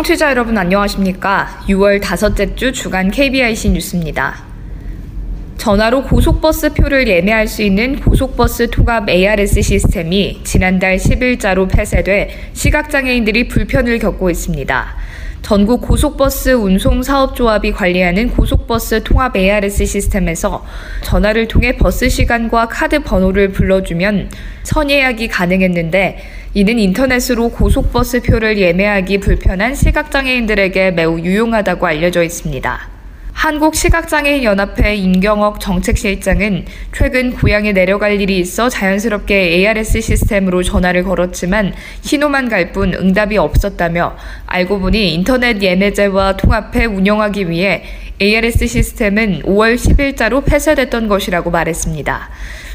청취자 여러분 안녕하십니까? 6월 다섯째 주 주간 KBIC 뉴스입니다. 전화로 고속버스 표를 예매할 수 있는 고속버스 통합 ARS 시스템이 지난달 10일자로 폐쇄돼 시각장애인들이 불편을 겪고 있습니다. 전국 고속버스 운송사업조합이 관리하는 고속버스 통합 ARS 시스템에서 전화를 통해 버스 시간과 카드 번호를 불러주면 선예약이 가능했는데 이는 인터넷으로 고속버스 표를 예매하기 불편한 시각장애인들에게 매우 유용하다고 알려져 있습니다. 한국시각장애인연합회 임경옥 정책실장은 최근 고향에 내려갈 일이 있어 자연스럽게 ARS 시스템으로 전화를 걸었지만 신호만 갈 뿐 응답이 없었다며 알고 보니 인터넷 예매제와 통합해 운영하기 위해 ARS 시스템은 5월 10일자로 폐쇄됐던 것이라고 말했습니다.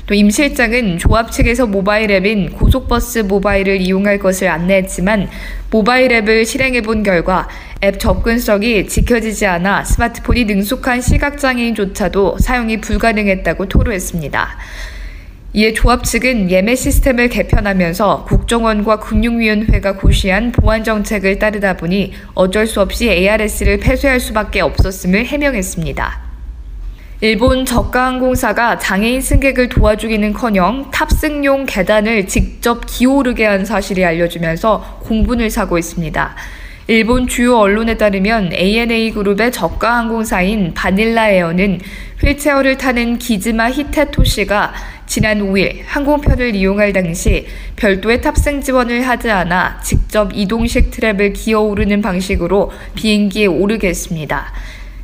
또 임 실장은 조합 측에서 모바일 앱인 고속버스 모바일을 이용할 것을 안내했지만 모바일 앱을 실행해 본 결과 앱 접근성이 지켜지지 않아 스마트폰이 능숙한 시각장애인조차도 사용이 불가능했다고 토로했습니다. 이에 조합 측은 예매 시스템을 개편하면서 국정원과 금융위원회가 고시한 보안 정책을 따르다 보니 어쩔 수 없이 ARS를 폐쇄할 수밖에 없었음을 해명했습니다. 일본 저가항공사가 장애인 승객을 도와주기는커녕 탑승용 계단을 직접 기오르게 한 사실이 알려지면서 공분을 사고 있습니다. 일본 주요 언론에 따르면 ANA 그룹의 저가 항공사인 바닐라 에어는 휠체어를 타는 기즈마 히테토 씨가 지난 5일 항공편을 이용할 당시 별도의 탑승 지원을 하지 않아 직접 이동식 트랩을 기어 오르는 방식으로 비행기에 오르게 했습니다.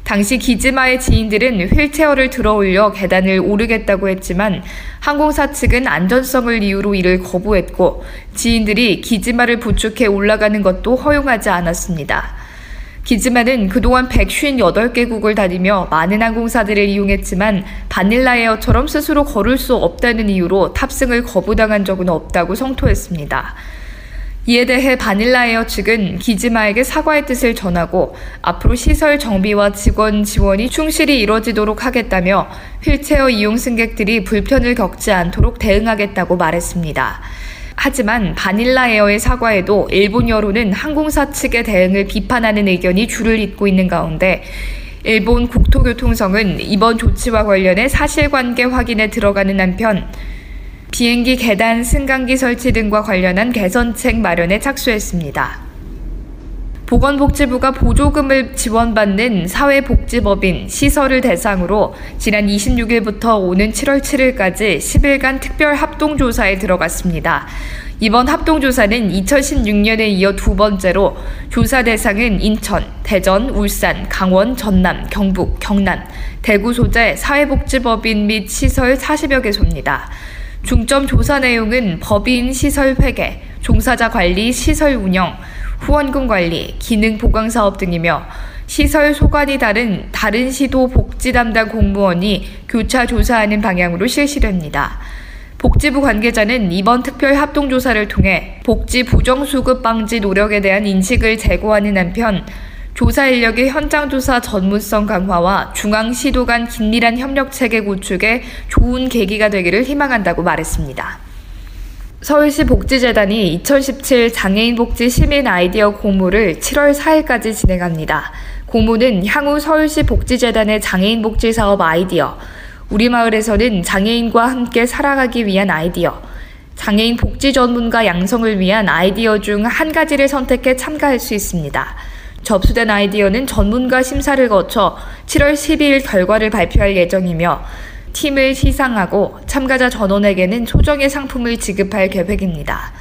당시 기즈마의 지인들은 휠체어를 들어 올려 계단을 오르겠다고 했지만 항공사 측은 안전성을 이유로 이를 거부했고 지인들이 기즈마를 부축해 올라가는 것도 허용하지 않았습니다. 기즈마는 그동안 158개국을 다니며 많은 항공사들을 이용했지만 바닐라 에어처럼 스스로 걸을 수 없다는 이유로 탑승을 거부당한 적은 없다고 성토했습니다. 이에 대해 바닐라에어 측은 기즈마에게 사과의 뜻을 전하고 앞으로 시설 정비와 직원 지원이 충실히 이뤄지도록 하겠다며 휠체어 이용 승객들이 불편을 겪지 않도록 대응하겠다고 말했습니다. 하지만 바닐라 에어의 사과에도 일본 여론은 항공사 측의 대응을 비판하는 의견이 줄을 잇고 있는 가운데 일본 국토교통성은 이번 조치와 관련해 사실관계 확인에 들어가는 한편 비행기 계단 승강기 설치 등과 관련한 개선책 마련에 착수했습니다. 보건복지부가 보조금을 지원받는 사회복지법인 시설을 대상으로 지난 26일부터 오는 7월 7일까지 10일간 특별 합동조사에 들어갔습니다. 이번 합동조사는 2016년에 이어 두 번째로 조사 대상은 인천, 대전, 울산, 강원, 전남, 경북, 경남, 대구 소재 사회복지법인 및 시설 40여 개소입니다. 중점 조사 내용은 법인 시설 회계, 종사자 관리 시설 운영, 후원금 관리, 기능 보강 사업 등이며 시설 소관이 다른 다른 시도 복지 담당 공무원이 교차 조사하는 방향으로 실시됩니다. 복지부 관계자는 이번 특별 합동조사를 통해 복지 부정수급 방지 노력에 대한 인식을 제고하는 한편 조사 인력의 현장 조사 전문성 강화와 중앙시도 간 긴밀한 협력 체계 구축에 좋은 계기가 되기를 희망한다고 말했습니다. 서울시 복지재단이 2017 장애인 복지 시민 아이디어 공모를 7월 4일까지 진행합니다. 공모는 향후 서울시 복지재단의 장애인 복지 사업 아이디어, 우리 마을에서는 장애인과 함께 살아가기 위한 아이디어, 장애인 복지 전문가 양성을 위한 아이디어 중 한 가지를 선택해 참가할 수 있습니다. 접수된 아이디어는 전문가 심사를 거쳐 7월 12일 결과를 발표할 예정이며 팀을 시상하고 참가자 전원에게는 소정의 상품을 지급할 계획입니다.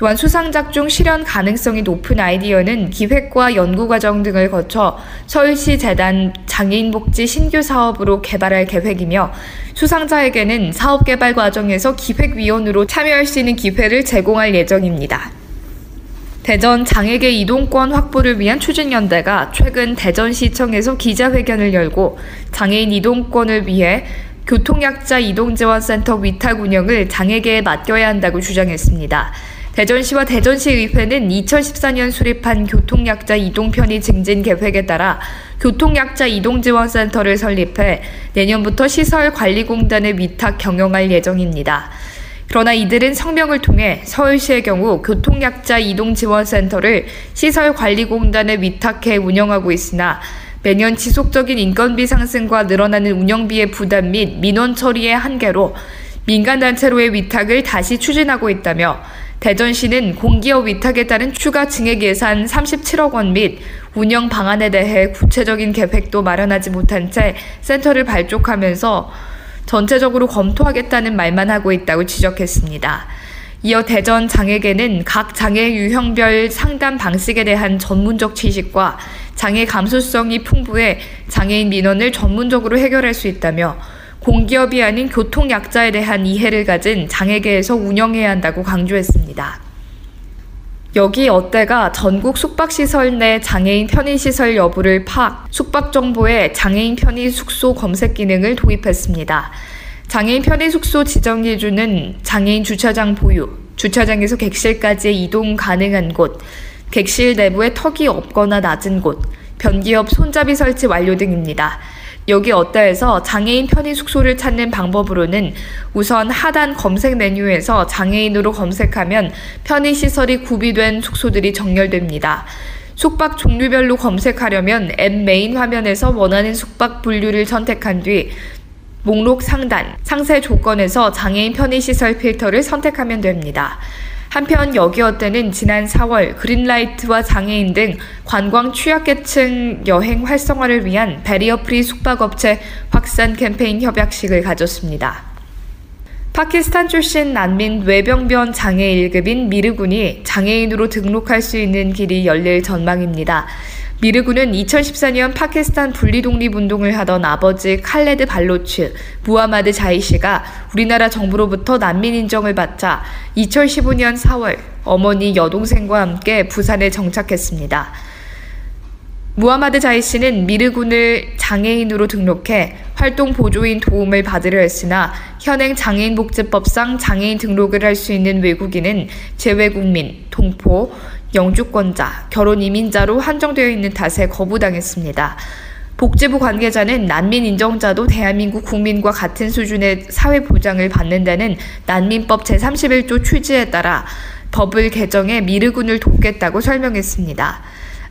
또한 수상작 중 실현 가능성이 높은 아이디어는 기획과 연구 과정 등을 거쳐 서울시 재단 장애인복지 신규 사업으로 개발할 계획이며 수상자에게는 사업 개발 과정에서 기획위원으로 참여할 수 있는 기회를 제공할 예정입니다. 대전 장애계 이동권 확보를 위한 추진연대가 최근 대전시청에서 기자회견을 열고 장애인 이동권을 위해 교통약자 이동지원센터 위탁 운영을 장애계에 맡겨야 한다고 주장했습니다. 대전시와 대전시의회는 2014년 수립한 교통약자 이동편의 증진 계획에 따라 교통약자 이동지원센터를 설립해 내년부터 시설관리공단을 위탁 경영할 예정입니다. 그러나 이들은 성명을 통해 서울시의 경우 교통약자 이동지원센터를 시설관리공단에 위탁해 운영하고 있으나 매년 지속적인 인건비 상승과 늘어나는 운영비의 부담 및 민원 처리의 한계로 민간단체로의 위탁을 다시 추진하고 있다며 대전시는 공기업 위탁에 따른 추가 증액 예산 37억 원 및 운영 방안에 대해 구체적인 계획도 마련하지 못한 채 센터를 발족하면서 전체적으로 검토하겠다는 말만 하고 있다고 지적했습니다. 이어 대전 장애계는 각 장애 유형별 상담 방식에 대한 전문적 지식과 장애 감수성이 풍부해 장애인 민원을 전문적으로 해결할 수 있다며 공기업이 아닌 교통약자에 대한 이해를 가진 장애계에서 운영해야 한다고 강조했습니다. 여기 어때가 전국 숙박시설 내 장애인 편의시설 여부를 파악, 숙박정보에 장애인 편의 숙소 검색 기능을 도입했습니다. 장애인 편의 숙소 지정 기준은 장애인 주차장 보유, 주차장에서 객실까지 이동 가능한 곳, 객실 내부에 턱이 없거나 낮은 곳, 변기업 손잡이 설치 완료 등입니다. 여기 어따에서 장애인 편의 숙소를 찾는 방법으로는 우선 하단 검색 메뉴에서 장애인으로 검색하면 편의 시설이 구비된 숙소들이 정렬됩니다. 숙박 종류별로 검색하려면 앱 메인 화면에서 원하는 숙박 분류를 선택한 뒤 목록 상단, 상세 조건에서 장애인 편의시설 필터를 선택하면 됩니다. 한편 여기어때는 지난 4월 그린라이트와 장애인 등 관광 취약계층 여행 활성화를 위한 barrier free 숙박업체 확산 캠페인 협약식을 가졌습니다. 파키스탄 출신 난민 외병변 장애 1급인 미르군이 장애인으로 등록할 수 있는 길이 열릴 전망입니다. 미르군은 2014년 파키스탄 분리독립운동을 하던 아버지 칼레드 발로츠, 무하마드 자이 씨가 우리나라 정부로부터 난민 인정을 받자 2015년 4월 어머니 여동생과 함께 부산에 정착했습니다. 무하마드 자이 씨는 미르군을 장애인으로 등록해 활동 보조인 도움을 받으려 했으나 현행 장애인 복지법상 장애인 등록을 할 수 있는 외국인은 재외국민, 동포, 영주권자, 결혼 이민자로 한정되어 있는 탓에 거부당했습니다. 복지부 관계자는 난민 인정자도 대한민국 국민과 같은 수준의 사회 보장을 받는다는 난민법 제31조 취지에 따라 법을 개정해 미르군을 돕겠다고 설명했습니다.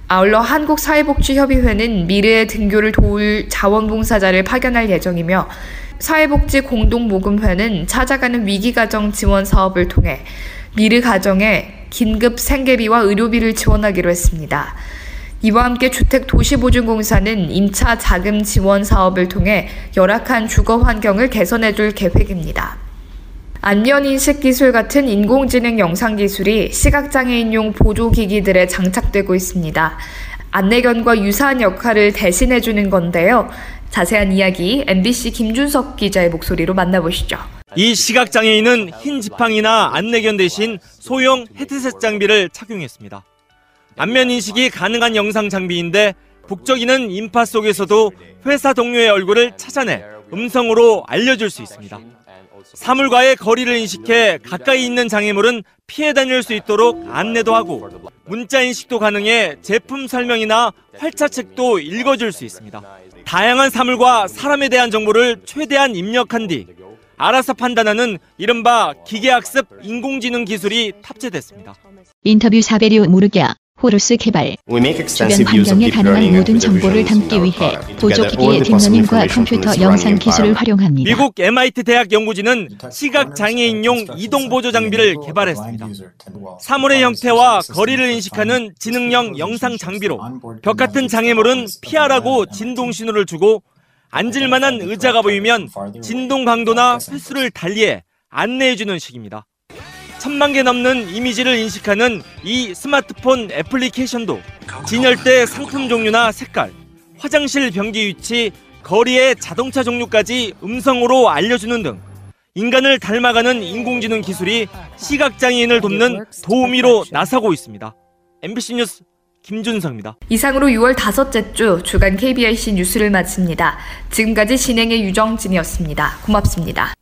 아울러 한국사회복지협의회는 미르의 등교를 도울 자원봉사자를 파견할 예정이며 사회복지 공동모금회는 찾아가는 위기가정 지원 사업을 통해 미르 가정에 긴급 생계비와 의료비를 지원하기로 했습니다. 이와 함께 주택도시보증공사는 임차 자금 지원 사업을 통해 열악한 주거 환경을 개선해 줄 계획입니다. 안면 인식 기술 같은 인공지능 영상 기술이 시각장애인용 보조기기들에 장착되고 있습니다. 안내견과 유사한 역할을 대신해 주는 건데요. 자세한 이야기 MBC 김준석 기자의 목소리로 만나보시죠. 이 시각장애인은 흰 지팡이나 안내견 대신 소형 헤드셋 장비를 착용했습니다. 안면 인식이 가능한 영상 장비인데 북적이는 인파 속에서도 회사 동료의 얼굴을 찾아내 음성으로 알려줄 수 있습니다. 사물과의 거리를 인식해 가까이 있는 장애물은 피해 다닐 수 있도록 안내도 하고 문자 인식도 가능해 제품 설명이나 활자책도 읽어줄 수 있습니다. 다양한 사물과 사람에 대한 정보를 최대한 입력한 뒤 알아서 판단하는 이른바 기계학습 인공지능 기술이 탑재됐습니다. 인터뷰 사베리오 모르기아 호루스 개발 주변 환경에 가능한 모든 정보를 담기 위해 보조기기의 deep learning과 컴퓨터 영상 기술을 활용합니다. 미국 MIT 대학 연구진은 시각 장애인용 이동 보조 장비를 개발했습니다. 사물의 형태와 거리를 인식하는 지능형 영상 장비로 벽 같은 장애물은 피하라고 진동 신호를 주고 앉을 만한 의자가 보이면 진동 강도나 횟수를 달리해 안내해주는 식입니다. 천만 개 넘는 이미지를 인식하는 이 스마트폰 애플리케이션도 진열대 상품 종류나 색깔, 화장실 변기 위치, 거리의 자동차 종류까지 음성으로 알려주는 등 인간을 닮아가는 인공지능 기술이 시각장애인을 돕는 도우미로 나서고 있습니다. MBC 뉴스 김준성입니다. 이상으로 6월 다섯째 주 주간 KBIC 뉴스를 마칩니다. 지금까지 진행의 유정진이었습니다. 고맙습니다.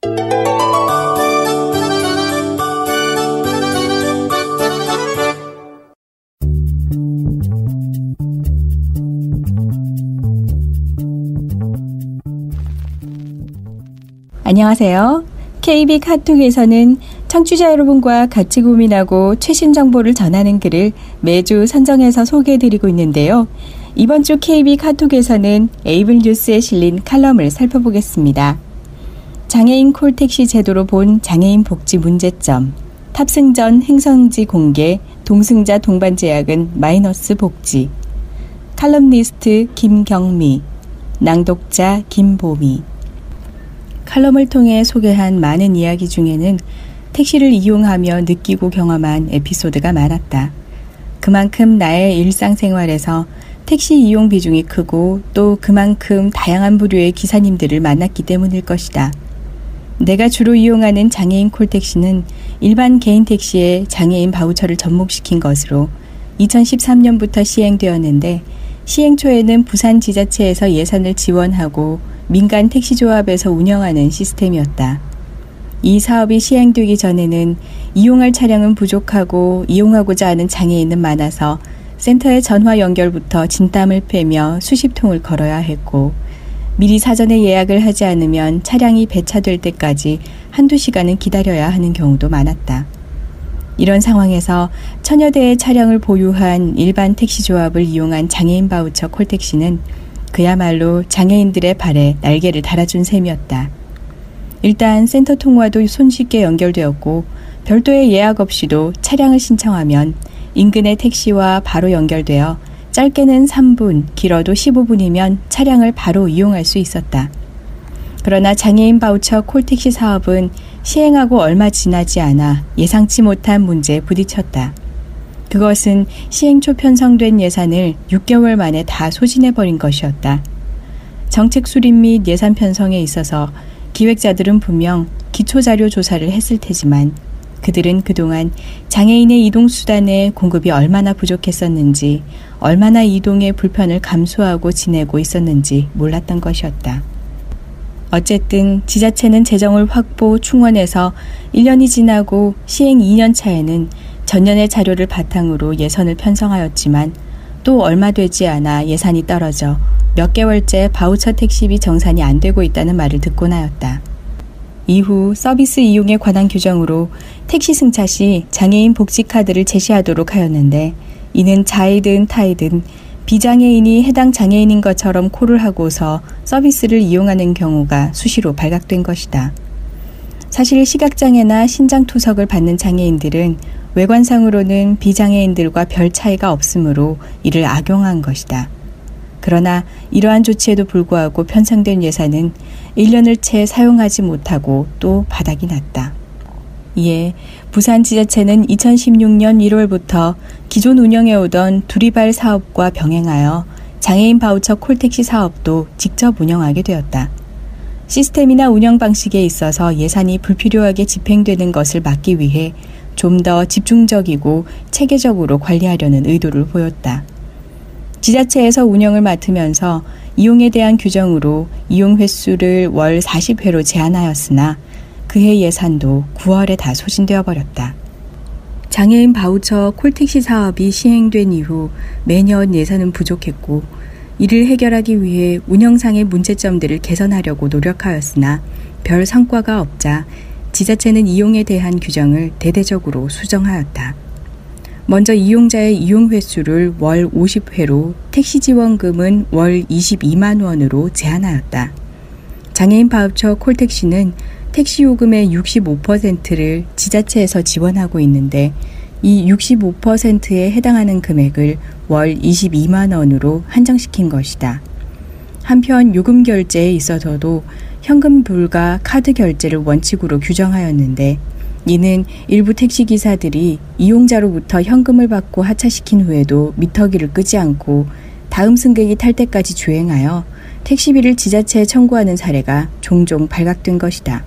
안녕하세요. KB 카톡에서는 청취자 여러분과 같이 고민하고 최신 정보를 전하는 글을 매주 선정해서 소개해드리고 있는데요. 이번 주 KB 카톡에서는 에이블 뉴스에 실린 칼럼을 살펴보겠습니다. 장애인 콜택시 제도로 본 장애인 복지 문제점, 탑승 전 행성지 공개, 동승자 동반 제약은 마이너스 복지, 칼럼니스트 김경미, 낭독자 김보미. 칼럼을 통해 소개한 많은 이야기 중에는 택시를 이용하며 느끼고 경험한 에피소드가 많았다. 그만큼 나의 일상생활에서 택시 이용 비중이 크고 또 그만큼 다양한 부류의 기사님들을 만났기 때문일 것이다. 내가 주로 이용하는 장애인 콜택시는 일반 개인 택시에 장애인 바우처를 접목시킨 것으로 2013년부터 시행되었는데 시행 초에는 부산 지자체에서 예산을 지원하고 민간 택시조합에서 운영하는 시스템이었다. 이 사업이 시행되기 전에는 이용할 차량은 부족하고 이용하고자 하는 장애인은 많아서 센터의 전화 연결부터 진땀을 빼며 수십 통을 걸어야 했고 미리 사전에 예약을 하지 않으면 차량이 배차될 때까지 한두 시간은 기다려야 하는 경우도 많았다. 이런 상황에서 천여 대의 차량을 보유한 일반 택시 조합을 이용한 장애인 바우처 콜택시는 그야말로 장애인들의 발에 날개를 달아준 셈이었다. 일단 센터 통화도 손쉽게 연결되었고 별도의 예약 없이도 차량을 신청하면 인근의 택시와 바로 연결되어 짧게는 3분, 길어도 15분이면 차량을 바로 이용할 수 있었다. 그러나 장애인 바우처 콜택시 사업은 시행하고 얼마 지나지 않아 예상치 못한 문제에 부딪혔다. 그것은 시행 초 편성된 예산을 6개월 만에 다 소진해버린 것이었다. 정책 수립 및 예산 편성에 있어서 기획자들은 분명 기초자료 조사를 했을 테지만 그들은 그동안 장애인의 이동수단의 공급이 얼마나 부족했었는지, 얼마나 이동의 불편을 감수하고 지내고 있었는지 몰랐던 것이었다. 어쨌든 지자체는 재정을 확보, 충원해서 1년이 지나고 시행 2년 차에는 전년의 자료를 바탕으로 예산을 편성하였지만 또 얼마 되지 않아 예산이 떨어져 몇 개월째 바우처 택시비 정산이 안 되고 있다는 말을 듣곤 하였다. 이후 서비스 이용에 관한 규정으로 택시 승차 시 장애인 복지 카드를 제시하도록 하였는데 이는 자이든 타이든 비장애인이 해당 장애인인 것처럼 콜을 하고서 서비스를 이용하는 경우가 수시로 발각된 것이다. 사실 시각장애나 신장투석을 받는 장애인들은 외관상으로는 비장애인들과 별 차이가 없으므로 이를 악용한 것이다. 그러나 이러한 조치에도 불구하고 편성된 예산은 1년을 채 사용하지 못하고 또 바닥이 났다. 이에 부산 지자체는 2016년 1월부터 기존 운영해오던 두리발 사업과 병행하여 장애인 바우처 콜택시 사업도 직접 운영하게 되었다. 시스템이나 운영 방식에 있어서 예산이 불필요하게 집행되는 것을 막기 위해 좀 더 집중적이고 체계적으로 관리하려는 의도를 보였다. 지자체에서 운영을 맡으면서 이용에 대한 규정으로 이용 횟수를 월 40회로 제한하였으나 그해 예산도 9월에 다 소진되어 버렸다. 장애인 바우처 콜택시 사업이 시행된 이후 매년 예산은 부족했고 이를 해결하기 위해 운영상의 문제점들을 개선하려고 노력하였으나 별 성과가 없자 지자체는 이용에 대한 규정을 대대적으로 수정하였다. 먼저 이용자의 이용 횟수를 월 50회로 택시 지원금은 월 22만 원으로 제한하였다. 장애인 바우처 콜택시는 택시 요금의 65%를 지자체에서 지원하고 있는데 이 65%에 해당하는 금액을 월 22만 원으로 한정시킨 것이다. 한편 요금 결제에 있어서도 현금 불가 카드 결제를 원칙으로 규정하였는데 이는 일부 택시 기사들이 이용자로부터 현금을 받고 하차시킨 후에도 미터기를 끄지 않고 다음 승객이 탈 때까지 주행하여 택시비를 지자체에 청구하는 사례가 종종 발각된 것이다.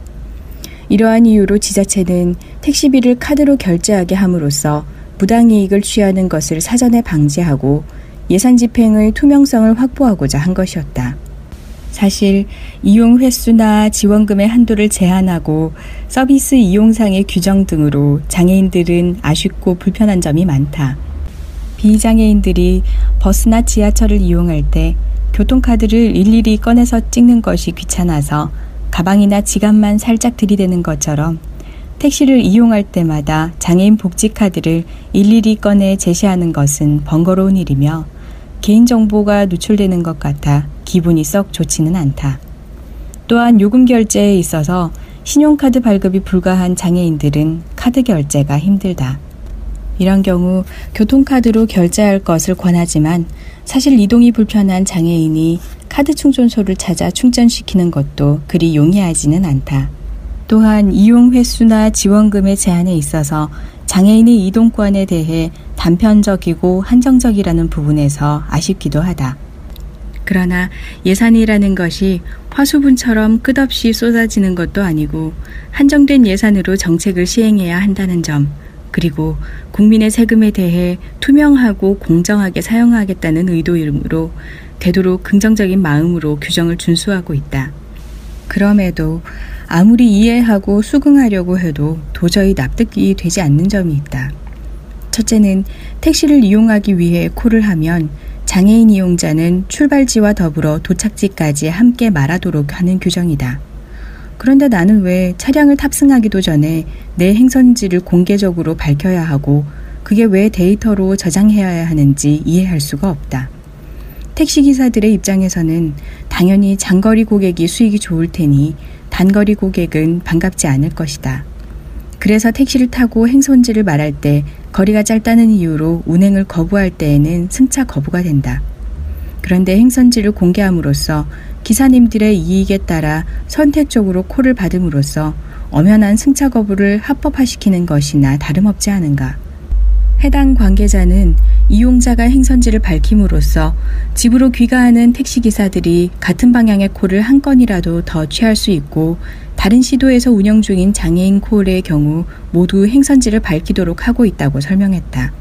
이러한 이유로 지자체는 택시비를 카드로 결제하게 함으로써 부당 이익을 취하는 것을 사전에 방지하고 예산 집행의 투명성을 확보하고자 한 것이었다. 사실 이용 횟수나 지원금의 한도를 제한하고 서비스 이용상의 규정 등으로 장애인들은 아쉽고 불편한 점이 많다. 비장애인들이 버스나 지하철을 이용할 때 교통카드를 일일이 꺼내서 찍는 것이 귀찮아서 가방이나 지갑만 살짝 들이대는 것처럼 택시를 이용할 때마다 장애인 복지카드를 일일이 꺼내 제시하는 것은 번거로운 일이며 개인정보가 누출되는 것 같아 기분이 썩 좋지는 않다. 또한 요금 결제에 있어서 신용카드 발급이 불가한 장애인들은 카드 결제가 힘들다. 이런 경우 교통카드로 결제할 것을 권하지만 사실 이동이 불편한 장애인이 카드 충전소를 찾아 충전시키는 것도 그리 용이하지는 않다. 또한 이용 횟수나 지원금의 제한에 있어서 장애인의 이동권에 대해 단편적이고 한정적이라는 부분에서 아쉽기도 하다. 그러나 예산이라는 것이 화수분처럼 끝없이 쏟아지는 것도 아니고 한정된 예산으로 정책을 시행해야 한다는 점, 그리고 국민의 세금에 대해 투명하고 공정하게 사용하겠다는 의도이므로 되도록 긍정적인 마음으로 규정을 준수하고 있다. 그럼에도 아무리 이해하고 수긍하려고 해도 도저히 납득이 되지 않는 점이 있다. 첫째는 택시를 이용하기 위해 콜을 하면 장애인 이용자는 출발지와 더불어 도착지까지 함께 말하도록 하는 규정이다. 그런데 나는 왜 차량을 탑승하기도 전에 내 행선지를 공개적으로 밝혀야 하고 그게 왜 데이터로 저장해야 하는지 이해할 수가 없다. 택시기사들의 입장에서는 당연히 장거리 고객이 수익이 좋을 테니 단거리 고객은 반갑지 않을 것이다. 그래서 택시를 타고 행선지를 말할 때 거리가 짧다는 이유로 운행을 거부할 때에는 승차 거부가 된다. 그런데 행선지를 공개함으로써 기사님들의 이익에 따라 선택적으로 콜을 받음으로써 엄연한 승차 거부를 합법화시키는 것이나 다름없지 않은가. 해당 관계자는 이용자가 행선지를 밝힘으로써 집으로 귀가하는 택시기사들이 같은 방향의 콜을 한 건이라도 더 취할 수 있고 다른 시도에서 운영 중인 장애인 콜의 경우 모두 행선지를 밝히도록 하고 있다고 설명했다.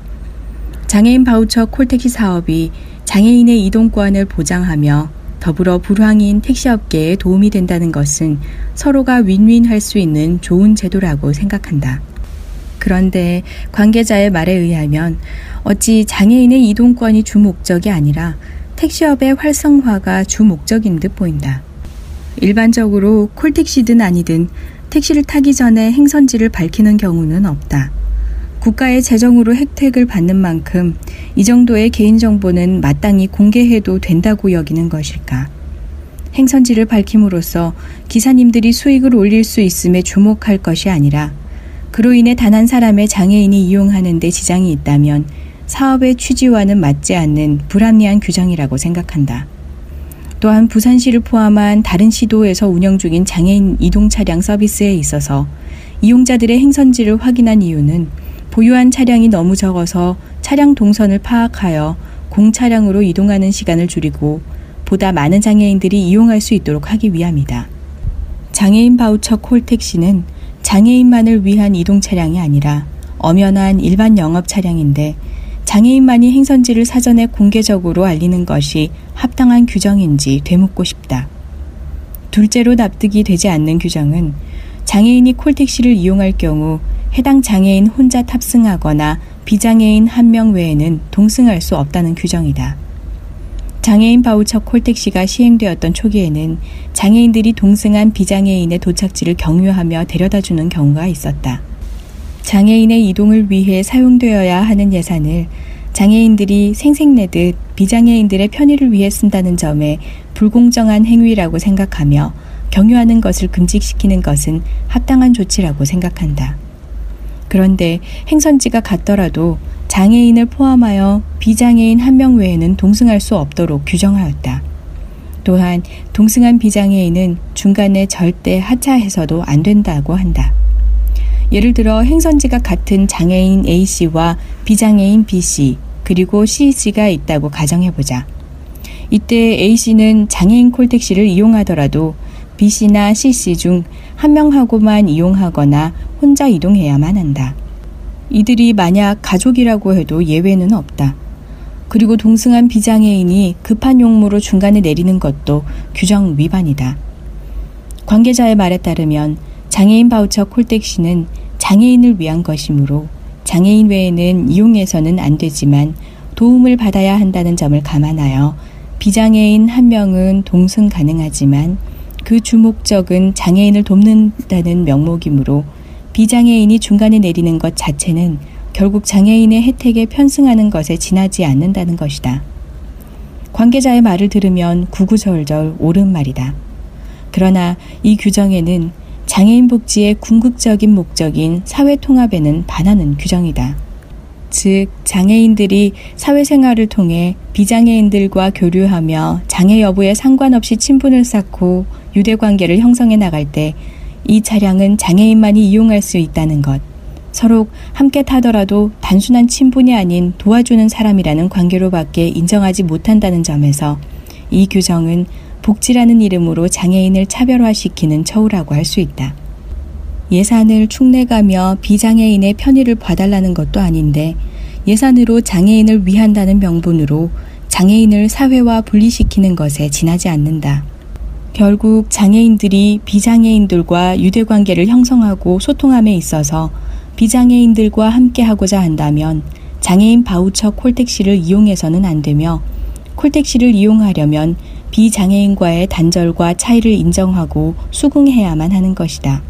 장애인 바우처 콜택시 사업이 장애인의 이동권을 보장하며 더불어 불황인 택시업계에 도움이 된다는 것은 서로가 윈윈할 수 있는 좋은 제도라고 생각한다. 그런데 관계자의 말에 의하면 어찌 장애인의 이동권이 주 목적이 아니라 택시업의 활성화가 주 목적인 듯 보인다. 일반적으로 콜택시든 아니든 택시를 타기 전에 행선지를 밝히는 경우는 없다. 국가의 재정으로 혜택을 받는 만큼 이 정도의 개인정보는 마땅히 공개해도 된다고 여기는 것일까? 행선지를 밝힘으로써 기사님들이 수익을 올릴 수 있음에 주목할 것이 아니라 그로 인해 단 한 사람의 장애인이 이용하는 데 지장이 있다면 사업의 취지와는 맞지 않는 불합리한 규정이라고 생각한다. 또한 부산시를 포함한 다른 시도에서 운영 중인 장애인 이동 차량 서비스에 있어서 이용자들의 행선지를 확인한 이유는 보유한 차량이 너무 적어서 차량 동선을 파악하여 공차량으로 이동하는 시간을 줄이고 보다 많은 장애인들이 이용할 수 있도록 하기 위함이다. 장애인 바우처 콜택시는 장애인만을 위한 이동 차량이 아니라 엄연한 일반 영업 차량인데 장애인만이 행선지를 사전에 공개적으로 알리는 것이 합당한 규정인지 되묻고 싶다. 둘째로 납득이 되지 않는 규정은 장애인이 콜택시를 이용할 경우 해당 장애인 혼자 탑승하거나 비장애인 한 명 외에는 동승할 수 없다는 규정이다. 장애인 바우처 콜택시가 시행되었던 초기에는 장애인들이 동승한 비장애인의 도착지를 경유하며 데려다 주는 경우가 있었다. 장애인의 이동을 위해 사용되어야 하는 예산을 장애인들이 생색내듯 비장애인들의 편의를 위해 쓴다는 점에 불공정한 행위라고 생각하며 경유하는 것을 금지시키는 것은 합당한 조치라고 생각한다. 그런데 행선지가 같더라도 장애인을 포함하여 비장애인 한 명 외에는 동승할 수 없도록 규정하였다. 또한 동승한 비장애인은 중간에 절대 하차해서도 안 된다고 한다. 예를 들어 행선지가 같은 장애인 A씨와 비장애인 B씨 그리고 C씨가 있다고 가정해보자. 이때 A씨는 장애인 콜택시를 이용하더라도 B씨나 C씨 중 한 명하고만 이용하거나 혼자 이동해야만 한다. 이들이 만약 가족이라고 해도 예외는 없다. 그리고 동승한 비장애인이 급한 용무로 중간에 내리는 것도 규정 위반이다. 관계자의 말에 따르면 장애인 바우처 콜택시는 장애인을 위한 것이므로 장애인 외에는 이용해서는 안 되지만 도움을 받아야 한다는 점을 감안하여 비장애인 한 명은 동승 가능하지만 그 주목적은 장애인을 돕는다는 명목이므로 비장애인이 중간에 내리는 것 자체는 결국 장애인의 혜택에 편승하는 것에 지나지 않는다는 것이다. 관계자의 말을 들으면 구구절절 옳은 말이다. 그러나 이 규정에는 장애인 복지의 궁극적인 목적인 사회 통합에는 반하는 규정이다. 즉, 장애인들이 사회생활을 통해 비장애인들과 교류하며 장애 여부에 상관없이 친분을 쌓고 유대 관계를 형성해 나갈 때 이 차량은 장애인만이 이용할 수 있다는 것. 서로 함께 타더라도 단순한 친분이 아닌 도와주는 사람이라는 관계로밖에 인정하지 못한다는 점에서 이 규정은 복지라는 이름으로 장애인을 차별화시키는 처우라고 할 수 있다. 예산을 축내가며 비장애인의 편의를 봐달라는 것도 아닌데 예산으로 장애인을 위한다는 명분으로 장애인을 사회와 분리시키는 것에 지나지 않는다. 결국 장애인들이 비장애인들과 유대 관계를 형성하고 소통함에 있어서 비장애인들과 함께 하고자 한다면 장애인 바우처 콜택시를 이용해서는 안 되며 콜택시를 이용하려면 비장애인과의 단절과 차이를 인정하고 수긍해야만 하는 것이다.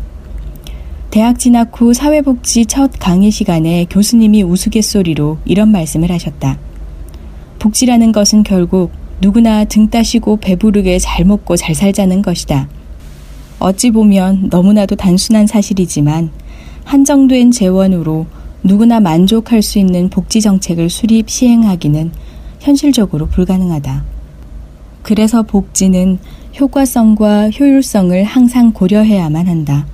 대학 진학 후 사회복지 첫 강의 시간에 교수님이 우스갯소리로 이런 말씀을 하셨다. 복지라는 것은 결국 누구나 등 따시고 배부르게 잘 먹고 잘 살자는 것이다. 어찌 보면 너무나도 단순한 사실이지만 한정된 재원으로 누구나 만족할 수 있는 복지 정책을 수립 시행하기는 현실적으로 불가능하다. 그래서 복지는 효과성과 효율성을 항상 고려해야만 한다.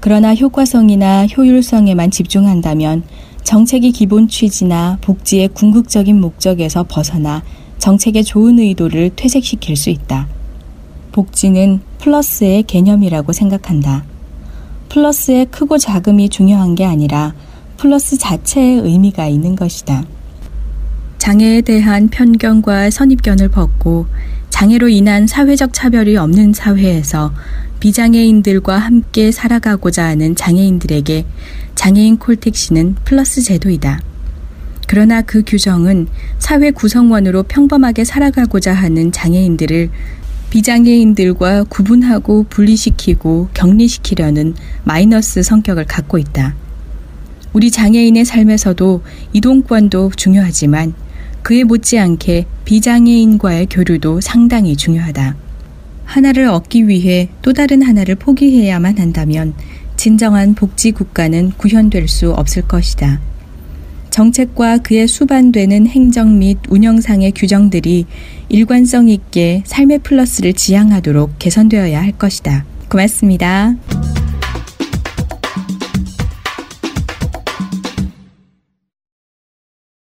그러나 효과성이나 효율성에만 집중한다면 정책의 기본 취지나 복지의 궁극적인 목적에서 벗어나 정책의 좋은 의도를 퇴색시킬 수 있다. 복지는 플러스의 개념이라고 생각한다. 플러스의 크고 작음이 중요한 게 아니라 플러스 자체의 의미가 있는 것이다. 장애에 대한 편견과 선입견을 벗고 장애로 인한 사회적 차별이 없는 사회에서 비장애인들과 함께 살아가고자 하는 장애인들에게 장애인 콜택시는 플러스 제도이다. 그러나 그 규정은 사회 구성원으로 평범하게 살아가고자 하는 장애인들을 비장애인들과 구분하고 분리시키고 격리시키려는 마이너스 성격을 갖고 있다. 우리 장애인의 삶에서도 이동권도 중요하지만 그에 못지않게 비장애인과의 교류도 상당히 중요하다. 하나를 얻기 위해 또 다른 하나를 포기해야만 한다면 진정한 복지 국가는 구현될 수 없을 것이다. 정책과 그에 수반되는 행정 및 운영상의 규정들이 일관성 있게 삶의 플러스를 지향하도록 개선되어야 할 것이다. 고맙습니다.